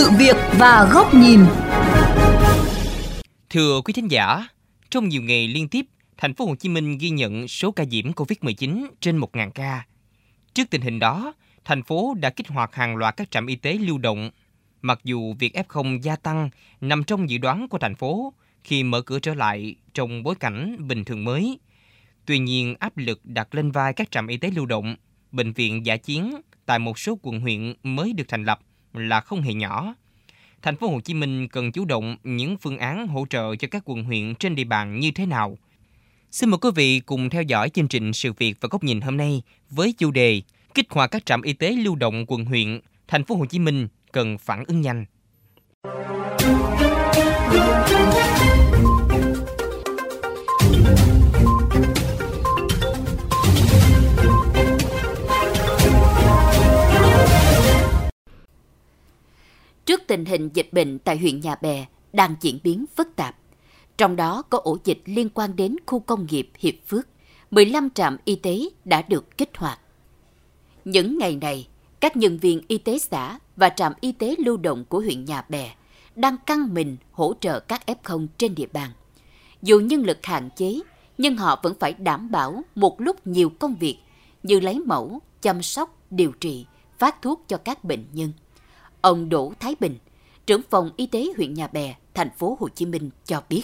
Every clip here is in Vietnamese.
sự việc và góc nhìn. Thưa quý thính giả, trong nhiều ngày liên tiếp, thành phố Hồ Chí Minh ghi nhận số ca nhiễm COVID-19 trên 1.000 ca. Trước tình hình đó, thành phố đã kích hoạt hàng loạt các trạm y tế lưu động. Mặc dù việc F0 gia tăng nằm trong dự đoán của thành phố khi mở cửa trở lại trong bối cảnh bình thường mới. Tuy nhiên, áp lực đặt lên vai các trạm y tế lưu động, bệnh viện giả chiến tại một số quận huyện mới được thành lập là không hề nhỏ. Thành phố Hồ Chí Minh cần chủ động những phương án hỗ trợ cho các quận huyện trên địa bàn như thế nào. Xin mời quý vị cùng theo dõi chương trình sự việc và góc nhìn hôm nay với chủ đề kích hoạt các trạm y tế lưu động quận huyện, thành phố Hồ Chí Minh cần phản ứng nhanh. Tình hình dịch bệnh tại huyện Nhà Bè đang diễn biến phức tạp, trong đó có ổ dịch liên quan đến khu công nghiệp Hiệp Phước, 15 trạm y tế đã được kích hoạt. Những ngày này, các nhân viên y tế xã và trạm y tế lưu động của huyện Nhà Bè đang căng mình hỗ trợ các F0 trên địa bàn. Dù nhân lực hạn chế, nhưng họ vẫn phải đảm bảo một lúc nhiều công việc như lấy mẫu, chăm sóc, điều trị, phát thuốc cho các bệnh nhân. Ông Đỗ Thái Bình, trưởng phòng y tế huyện Nhà Bè, thành phố Hồ Chí Minh cho biết.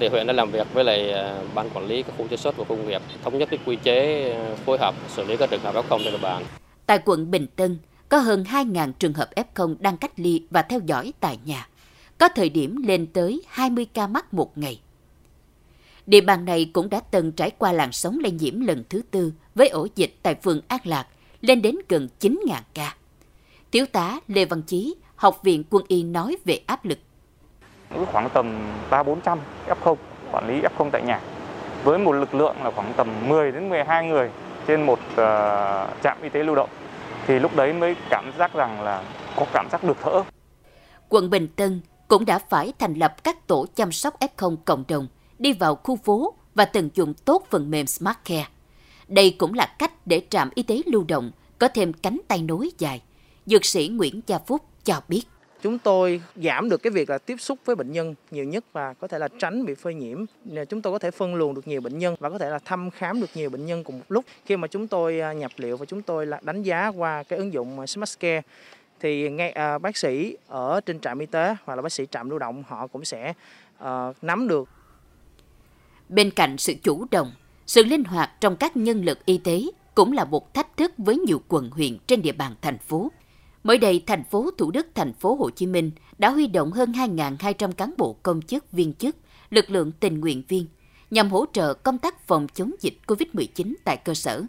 Thì huyện đã làm việc với lại à, ban quản lý các khu chế xuất và khu công nghiệp thống nhất cái quy chế à, phối hợp xử lý các trường hợp F0 trên địa bàn. Tại quận Bình Tân, có hơn 2.000 trường hợp F0 đang cách ly và theo dõi tại nhà. Có thời điểm lên tới 20 ca mắc một ngày. Địa bàn này cũng đã từng trải qua làn sóng lây nhiễm lần thứ tư với ổ dịch tại phường An Lạc lên đến gần 9.000 ca. Thiếu tá Lê Văn Chí, Học viện Quân y nói về áp lực. Khoảng tầm 3-400 F0, quản lý F0 tại nhà. Với một lực lượng là khoảng tầm 10 đến 12 người trên một uh, trạm y tế lưu động thì lúc đấy mới cảm giác rằng là có cảm giác được thở. Quận Bình Tân cũng đã phải thành lập các tổ chăm sóc F0 cộng đồng đi vào khu phố và tận dụng tốt phần mềm Smart Care. Đây cũng là cách để trạm y tế lưu động có thêm cánh tay nối dài. Dược sĩ Nguyễn Gia Phúc cho biết. Chúng tôi giảm được cái việc là tiếp xúc với bệnh nhân nhiều nhất và có thể là tránh bị phơi nhiễm. Chúng tôi có thể phân luồng được nhiều bệnh nhân và có thể là thăm khám được nhiều bệnh nhân cùng một lúc. Khi mà chúng tôi à, nhập liệu và chúng tôi là đánh giá qua cái ứng dụng Smart Care thì ngay à, bác sĩ ở trên trạm y tế hoặc là bác sĩ trạm lưu động họ cũng sẽ uh, nắm được. Bên cạnh sự chủ động, sự linh hoạt trong các nhân lực y tế cũng là một thách thức với nhiều quận huyện trên địa bàn thành phố. Mới đây, thành phố Thủ Đức, thành phố Hồ Chí Minh đã huy động hơn 2.200 cán bộ công chức, viên chức, lực lượng tình nguyện viên nhằm hỗ trợ công tác phòng chống dịch COVID-19 tại cơ sở.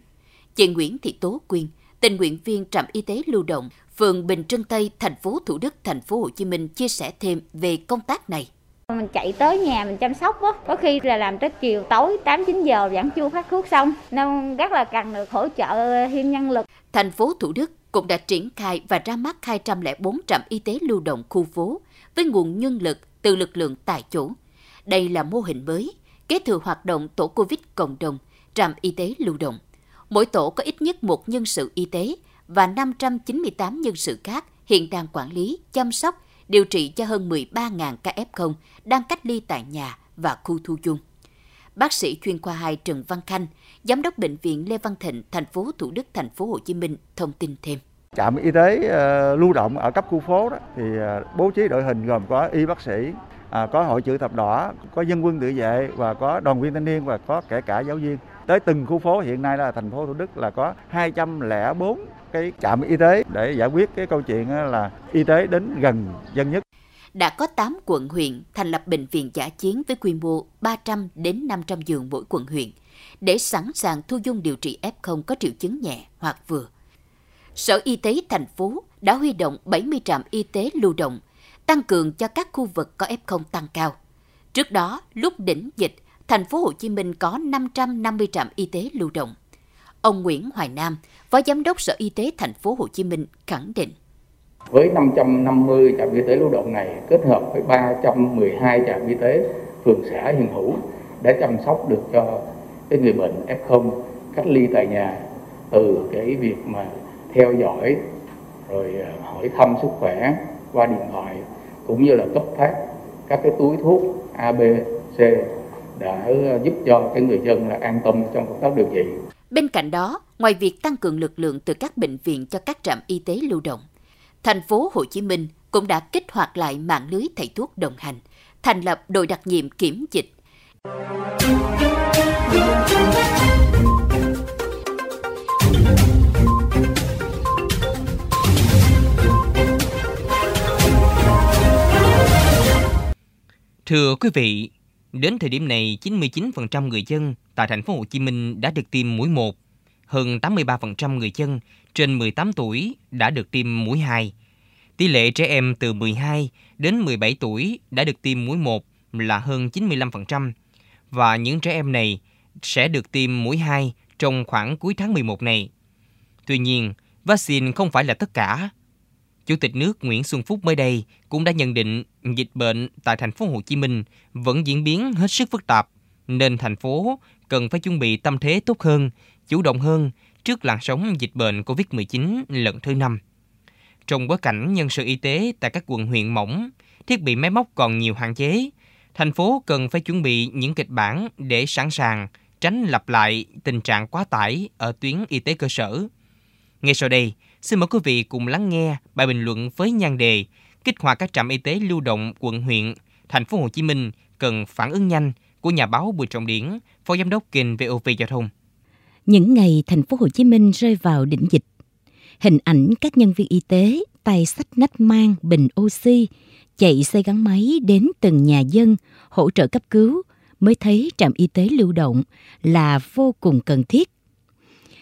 Chị Nguyễn Thị Tố Quyên, tình nguyện viên trạm y tế lưu động, phường Bình Trân Tây, thành phố Thủ Đức, thành phố Hồ Chí Minh chia sẻ thêm về công tác này. Mình chạy tới nhà mình chăm sóc á, có khi là làm tới chiều tối 8 9 giờ vẫn chưa phát thuốc xong, nên rất là cần được hỗ trợ thêm nhân lực. Thành phố Thủ Đức cũng đã triển khai và ra mắt 204 trạm y tế lưu động khu phố với nguồn nhân lực từ lực lượng tại chỗ. Đây là mô hình mới, kế thừa hoạt động tổ COVID cộng đồng, trạm y tế lưu động. Mỗi tổ có ít nhất một nhân sự y tế và 598 nhân sự khác hiện đang quản lý, chăm sóc, điều trị cho hơn 13.000 ca F0 đang cách ly tại nhà và khu thu dung. Bác sĩ chuyên khoa 2 Trần Văn Khanh, Giám đốc bệnh viện Lê Văn Thịnh, thành phố Thủ Đức, thành phố Hồ Chí Minh thông tin thêm. Trạm y tế uh, lưu động ở cấp khu phố đó thì uh, bố trí đội hình gồm có y bác sĩ, à, có hội chữ thập đỏ, có dân quân tự vệ và có đoàn viên thanh niên và có kể cả giáo viên. Tới từng khu phố hiện nay là thành phố Thủ Đức là có 204 cái trạm y tế để giải quyết cái câu chuyện là y tế đến gần dân nhất đã có 8 quận huyện thành lập bệnh viện giả chiến với quy mô 300 đến 500 giường mỗi quận huyện để sẵn sàng thu dung điều trị F0 có triệu chứng nhẹ hoặc vừa. Sở Y tế thành phố đã huy động 70 trạm y tế lưu động, tăng cường cho các khu vực có F0 tăng cao. Trước đó, lúc đỉnh dịch, thành phố Hồ Chí Minh có 550 trạm y tế lưu động. Ông Nguyễn Hoài Nam, Phó Giám đốc Sở Y tế thành phố Hồ Chí Minh khẳng định. Với 550 trạm y tế lưu động này kết hợp với 312 trạm y tế phường xã hiện hữu đã chăm sóc được cho cái người bệnh F0 cách ly tại nhà từ cái việc mà theo dõi rồi à, hỏi thăm sức khỏe qua điện thoại cũng như là cấp phát các cái túi thuốc A, B, C đã giúp cho cái người dân là an tâm trong công tác điều trị. Bên cạnh đó, ngoài việc tăng cường lực lượng từ các bệnh viện cho các trạm y tế lưu động, thành phố Hồ Chí Minh cũng đã kích hoạt lại mạng lưới thầy thuốc đồng hành, thành lập đội đặc nhiệm kiểm dịch. Thưa quý vị, đến thời điểm này 99% người dân tại thành phố Hồ Chí Minh đã được tiêm mũi 1, hơn 83% người dân trên 18 tuổi đã được tiêm mũi 2. Tỷ lệ trẻ em từ 12 đến 17 tuổi đã được tiêm mũi 1 là hơn 95% và những trẻ em này sẽ được tiêm mũi 2 trong khoảng cuối tháng 11 này. Tuy nhiên, vaccine không phải là tất cả. Chủ tịch nước Nguyễn Xuân Phúc mới đây cũng đã nhận định dịch bệnh tại thành phố Hồ Chí Minh vẫn diễn biến hết sức phức tạp, nên thành phố cần phải chuẩn bị tâm thế tốt hơn, chủ động hơn trước làn sóng dịch bệnh COVID-19 lần thứ năm. Trong bối cảnh nhân sự y tế tại các quận huyện mỏng, thiết bị máy móc còn nhiều hạn chế, thành phố cần phải chuẩn bị những kịch bản để sẵn sàng tránh lặp lại tình trạng quá tải ở tuyến y tế cơ sở. Ngay sau đây, xin mời quý vị cùng lắng nghe bài bình luận với nhan đề kích hoạt các trạm y tế lưu động quận huyện, thành phố Hồ Chí Minh cần phản ứng nhanh của nhà báo Bùi Trọng Điển, Phó Giám đốc kênh VOV Giao thông. Những ngày thành phố Hồ Chí Minh rơi vào đỉnh dịch, hình ảnh các nhân viên y tế tay sách nách mang bình oxy, chạy xe gắn máy đến từng nhà dân hỗ trợ cấp cứu mới thấy trạm y tế lưu động là vô cùng cần thiết.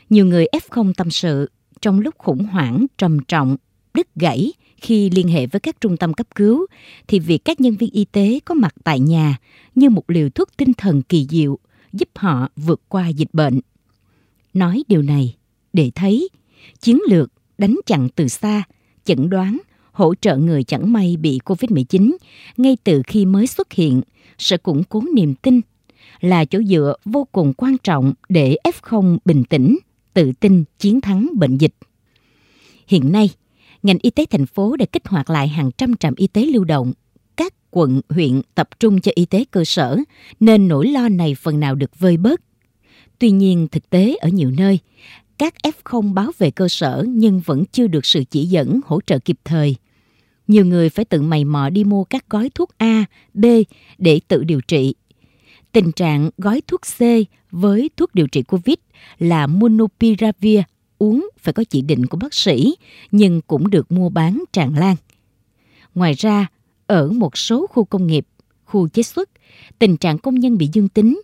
Nhiều người F0 tâm sự trong lúc khủng hoảng trầm trọng, đứt gãy khi liên hệ với các trung tâm cấp cứu thì việc các nhân viên y tế có mặt tại nhà như một liều thuốc tinh thần kỳ diệu giúp họ vượt qua dịch bệnh. Nói điều này để thấy chiến lược đánh chặn từ xa, chẩn đoán, hỗ trợ người chẳng may bị COVID-19 ngay từ khi mới xuất hiện sẽ củng cố niềm tin là chỗ dựa vô cùng quan trọng để F0 bình tĩnh, tự tin chiến thắng bệnh dịch. Hiện nay, ngành y tế thành phố đã kích hoạt lại hàng trăm trạm y tế lưu động. Các quận, huyện tập trung cho y tế cơ sở, nên nỗi lo này phần nào được vơi bớt. Tuy nhiên, thực tế ở nhiều nơi, các F0 báo về cơ sở nhưng vẫn chưa được sự chỉ dẫn hỗ trợ kịp thời. Nhiều người phải tự mày mò đi mua các gói thuốc A, B để tự điều trị. Tình trạng gói thuốc C với thuốc điều trị COVID là Monopiravir uống phải có chỉ định của bác sĩ nhưng cũng được mua bán tràn lan. Ngoài ra, ở một số khu công nghiệp, khu chế xuất, tình trạng công nhân bị dương tính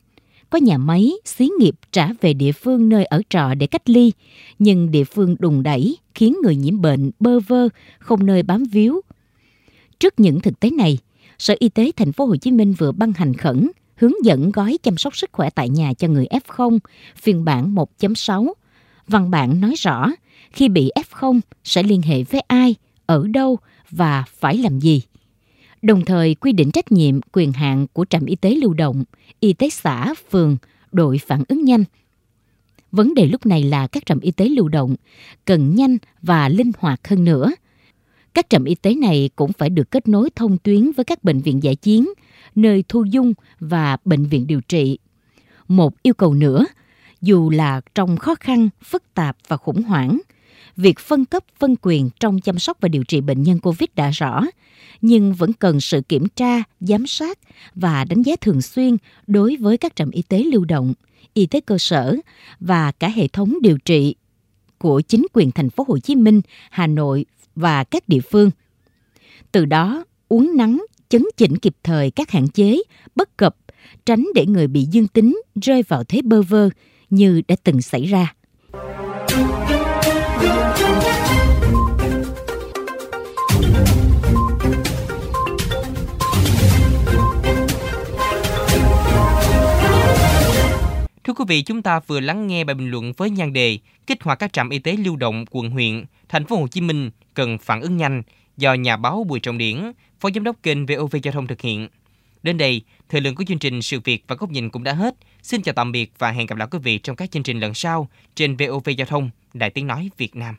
có nhà máy, xí nghiệp trả về địa phương nơi ở trọ để cách ly, nhưng địa phương đùng đẩy khiến người nhiễm bệnh bơ vơ, không nơi bám víu. Trước những thực tế này, Sở Y tế thành phố Hồ Chí Minh vừa ban hành khẩn hướng dẫn gói chăm sóc sức khỏe tại nhà cho người F0 phiên bản 1.6. Văn bản nói rõ khi bị F0 sẽ liên hệ với ai, ở đâu và phải làm gì đồng thời quy định trách nhiệm quyền hạn của trạm y tế lưu động, y tế xã, phường, đội phản ứng nhanh. Vấn đề lúc này là các trạm y tế lưu động cần nhanh và linh hoạt hơn nữa. Các trạm y tế này cũng phải được kết nối thông tuyến với các bệnh viện giải chiến, nơi thu dung và bệnh viện điều trị. Một yêu cầu nữa, dù là trong khó khăn, phức tạp và khủng hoảng, việc phân cấp phân quyền trong chăm sóc và điều trị bệnh nhân COVID đã rõ, nhưng vẫn cần sự kiểm tra, giám sát và đánh giá thường xuyên đối với các trạm y tế lưu động, y tế cơ sở và cả hệ thống điều trị của chính quyền thành phố Hồ Chí Minh, Hà Nội và các địa phương. Từ đó, uống nắng, chấn chỉnh kịp thời các hạn chế, bất cập, tránh để người bị dương tính rơi vào thế bơ vơ như đã từng xảy ra. Quý vị, chúng ta vừa lắng nghe bài bình luận với nhan đề kích hoạt các trạm y tế lưu động quận huyện, thành phố Hồ Chí Minh cần phản ứng nhanh do nhà báo Bùi Trọng Điển, phó giám đốc kênh VOV Giao thông thực hiện. Đến đây, thời lượng của chương trình Sự việc và góc nhìn cũng đã hết. Xin chào tạm biệt và hẹn gặp lại quý vị trong các chương trình lần sau trên VOV Giao thông, Đài Tiếng Nói Việt Nam.